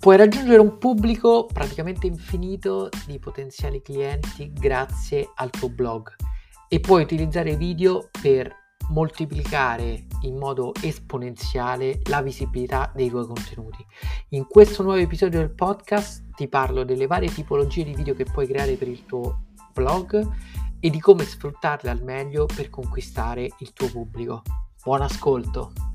Puoi raggiungere un pubblico praticamente infinito di potenziali clienti grazie al tuo blog e puoi utilizzare video per moltiplicare in modo esponenziale la visibilità dei tuoi contenuti. In questo nuovo episodio del podcast ti parlo delle varie tipologie di video che puoi creare per il tuo blog e di come sfruttarle al meglio per conquistare il tuo pubblico. Buon ascolto!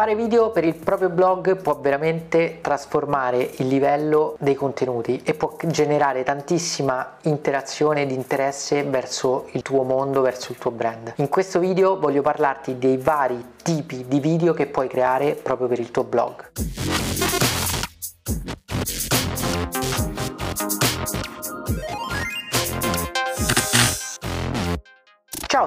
Fare video per il proprio blog può veramente trasformare il livello dei contenuti e può generare tantissima interazione ed interesse verso il tuo mondo, verso il tuo brand. In questo video voglio parlarti dei vari tipi di video che puoi creare proprio per il tuo blog.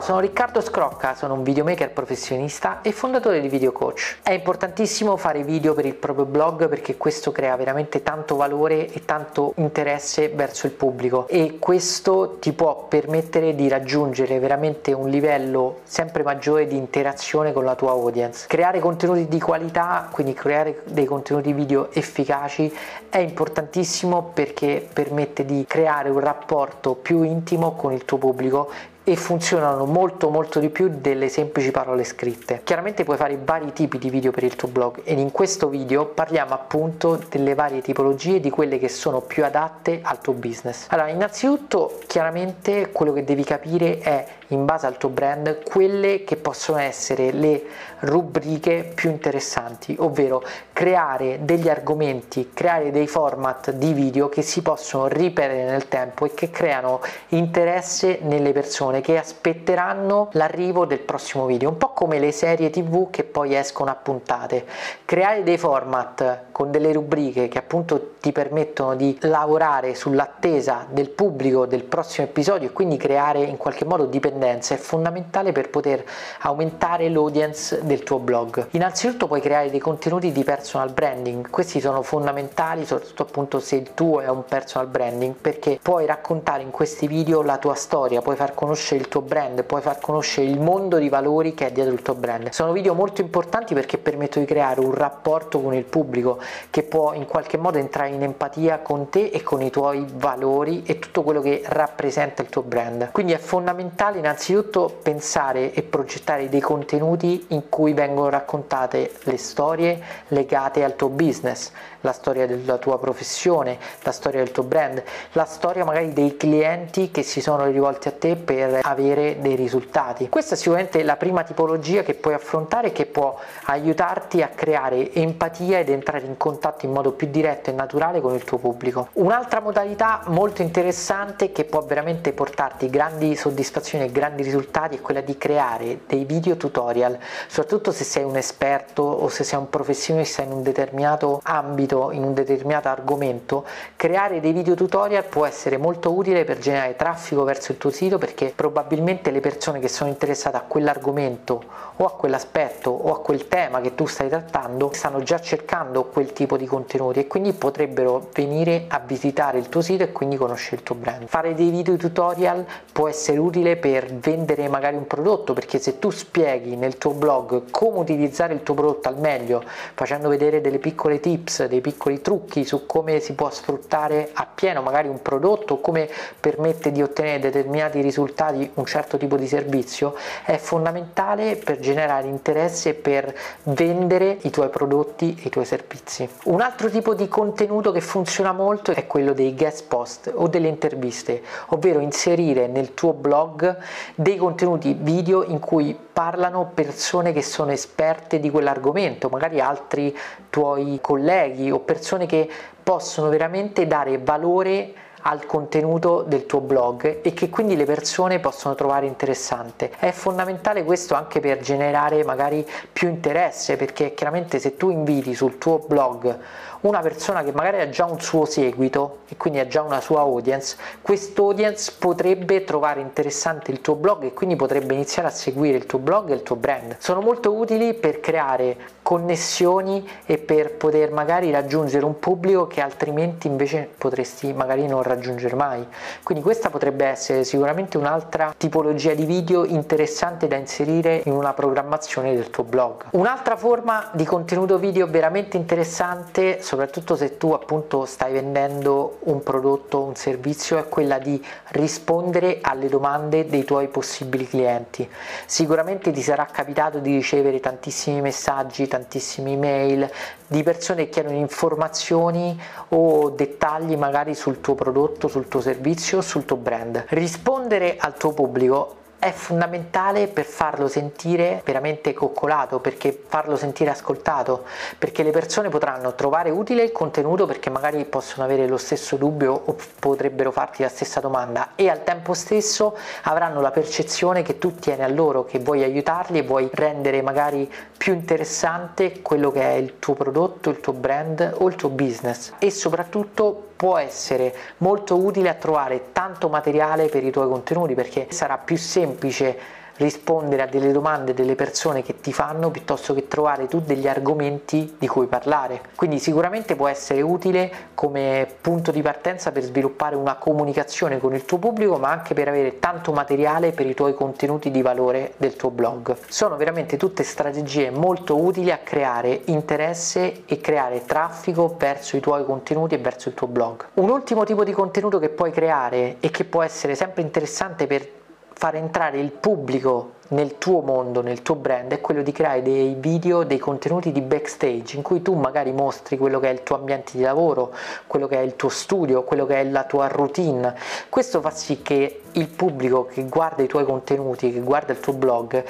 Sono Riccardo Scrocca, sono un videomaker professionista e fondatore di Video Coach. È importantissimo fare video per il proprio blog perché questo crea veramente tanto valore e tanto interesse verso il pubblico e questo ti può permettere di raggiungere veramente un livello sempre maggiore di interazione con la tua audience. Creare contenuti di qualità, quindi creare dei contenuti video efficaci è importantissimo perché permette di creare un rapporto più intimo con il tuo pubblico e funzionano molto molto di più delle semplici parole scritte. Chiaramente puoi fare vari tipi di video per il tuo blog ed in questo video parliamo appunto delle varie tipologie di quelle che sono più adatte al tuo business. Allora, innanzitutto chiaramente quello che devi capire è in base al tuo brand quelle che possono essere le rubriche più interessanti, ovvero creare degli argomenti, creare dei format di video che si possono ripetere nel tempo e che creano interesse nelle persone che aspetteranno l'arrivo del prossimo video, un po' come le serie tv che poi escono a puntate. Creare dei format con delle rubriche che appunto ti permettono di lavorare sull'attesa del pubblico del prossimo episodio e quindi creare in qualche modo dipendenza è fondamentale per poter aumentare l'audience del tuo blog. Innanzitutto puoi creare dei contenuti di personal branding, questi sono fondamentali soprattutto appunto se il tuo è un personal branding perché puoi raccontare in questi video la tua storia, puoi far conoscere il tuo brand, puoi far conoscere il mondo di valori che è dietro il tuo brand. Sono video molto importanti perché permettono di creare un rapporto con il pubblico che può in qualche modo entrare in empatia con te e con i tuoi valori e tutto quello che rappresenta il tuo brand. Quindi è fondamentale innanzitutto pensare e progettare dei contenuti in cui vengono raccontate le storie legate al tuo business, la storia della tua professione, la storia del tuo brand, la storia magari dei clienti che si sono rivolti a te per avere dei risultati. Questa è sicuramente la prima tipologia che puoi affrontare che può aiutarti a creare empatia ed entrare in contatto in modo più diretto e naturale con il tuo pubblico. Un'altra modalità molto interessante che può veramente portarti grandi soddisfazioni e grandi risultati è quella di creare dei video tutorial, soprattutto se sei un esperto o se sei un professionista in un determinato ambito, in un determinato argomento, creare dei video tutorial può essere molto utile per generare traffico verso il tuo sito perché probabilmente le persone che sono interessate a quell'argomento o a quell'aspetto o a quel tema che tu stai trattando stanno già cercando quel tipo di contenuti e quindi potrebbero venire a visitare il tuo sito e quindi conoscere il tuo brand. Fare dei video tutorial può essere utile per vendere magari un prodotto perché se tu spieghi nel tuo blog come utilizzare il tuo prodotto al meglio facendo vedere delle piccole tips, dei piccoli trucchi su come si può sfruttare appieno magari un prodotto, come permette di ottenere determinati risultati un certo tipo di servizio, è fondamentale per generare interesse per vendere i tuoi prodotti e i tuoi servizi. Un altro tipo di contenuto che funziona molto è quello dei guest post o delle interviste, ovvero inserire nel tuo blog dei contenuti video in cui parlano persone che sono esperte di quell'argomento, magari altri tuoi colleghi o persone che possono veramente dare valore al contenuto del tuo blog e che quindi le persone possono trovare interessante. È fondamentale questo anche per generare magari più interesse perché chiaramente se tu inviti sul tuo blog una persona che magari ha già un suo seguito e quindi ha già una sua audience, quest'audience potrebbe trovare interessante il tuo blog e quindi potrebbe iniziare a seguire il tuo blog e il tuo brand. Sono molto utili per creare connessioni e per poter magari raggiungere un pubblico che altrimenti invece potresti magari non raggiungere mai. Quindi questa potrebbe essere sicuramente un'altra tipologia di video interessante da inserire in una programmazione del tuo blog. Un'altra forma di contenuto video veramente interessante, soprattutto se tu appunto stai vendendo un prodotto o un servizio, è quella di rispondere alle domande dei tuoi possibili clienti. Sicuramente ti sarà capitato di ricevere tantissimi messaggi, tantissime email di persone che chiedono informazioni o dettagli magari sul tuo prodotto, sul tuo servizio, sul tuo brand. Rispondere al tuo pubblico è fondamentale per farlo sentire veramente coccolato, perché farlo sentire ascoltato, perché le persone potranno trovare utile il contenuto perché magari possono avere lo stesso dubbio o potrebbero farti la stessa domanda e al tempo stesso avranno la percezione che tu tieni a loro, che vuoi aiutarli e vuoi rendere magari più interessante quello che è il tuo prodotto, il tuo brand o il tuo business. E soprattutto può essere molto utile a trovare tanto materiale per i tuoi contenuti perché sarà più semplice rispondere a delle domande delle persone che ti fanno piuttosto che trovare tu degli argomenti di cui parlare. Quindi sicuramente può essere utile come punto di partenza per sviluppare una comunicazione con il tuo pubblico, ma anche per avere tanto materiale per i tuoi contenuti di valore del tuo blog. Sono veramente tutte strategie molto utili a creare interesse e creare traffico verso i tuoi contenuti e verso il tuo blog. Un ultimo tipo di contenuto che puoi creare e che può essere sempre interessante per far entrare il pubblico nel tuo mondo, nel tuo brand, è quello di creare dei video, dei contenuti di backstage in cui tu magari mostri quello che è il tuo ambiente di lavoro, quello che è il tuo studio, quello che è la tua routine. Questo fa sì che il pubblico che guarda i tuoi contenuti, che guarda il tuo blog,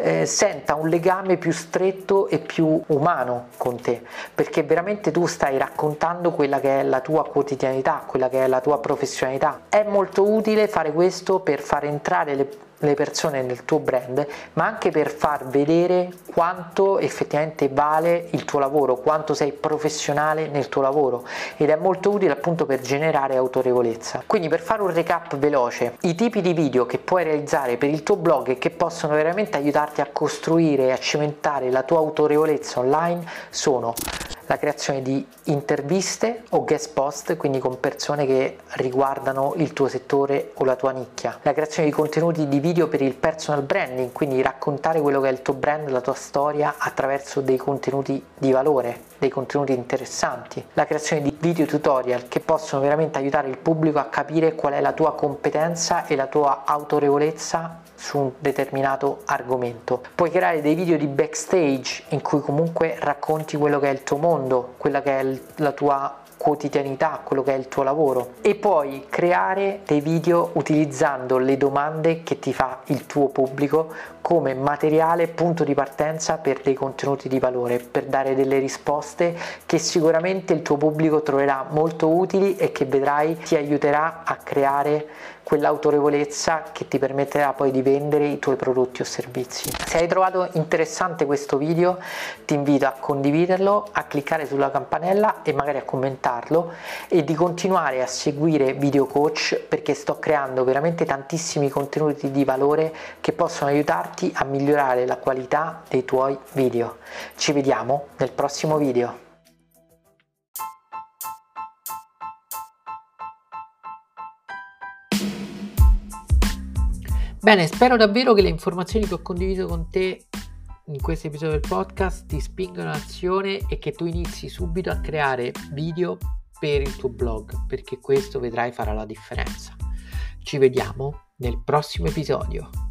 eh, senta un legame più stretto e più umano con te, perché veramente tu stai raccontando quella che è la tua quotidianità, quella che è la tua professionalità. È molto utile fare questo per far entrare le le persone nel tuo brand, ma anche per far vedere quanto effettivamente vale il tuo lavoro, quanto sei professionale nel tuo lavoro ed è molto utile appunto per generare autorevolezza. Quindi per fare un recap veloce, i tipi di video che puoi realizzare per il tuo blog e che possono veramente aiutarti a costruire e a cimentare la tua autorevolezza online sono la creazione di interviste o guest post, quindi con persone che riguardano il tuo settore o la tua nicchia, la creazione di contenuti di video per il personal branding, quindi raccontare quello che è il tuo brand, la tua storia attraverso dei contenuti di valore, dei contenuti interessanti, la creazione di video tutorial che possono veramente aiutare il pubblico a capire qual è la tua competenza e la tua autorevolezza su un determinato argomento. Puoi creare dei video di backstage in cui comunque racconti quello che è il tuo mondo, quella che è la tua quotidianità, quello che è il tuo lavoro. E poi creare dei video utilizzando le domande che ti fa il tuo pubblico come materiale punto di partenza per dei contenuti di valore, per dare delle risposte che sicuramente il tuo pubblico troverà molto utili e che vedrai ti aiuterà a creare quell'autorevolezza che ti permetterà poi di vendere i tuoi prodotti o servizi. Se hai trovato interessante questo video ti invito a condividerlo, a cliccare sulla campanella e magari a commentarlo e di continuare a seguire Video Coach perché sto creando veramente tantissimi contenuti di valore che possono aiutarti a migliorare la qualità dei tuoi video. Ci vediamo nel prossimo video. Bene, spero davvero che le informazioni che ho condiviso con te in questo episodio del podcast ti spingano all'azione e che tu inizi subito a creare video per il tuo blog, perché questo vedrai farà la differenza. Ci vediamo nel prossimo episodio.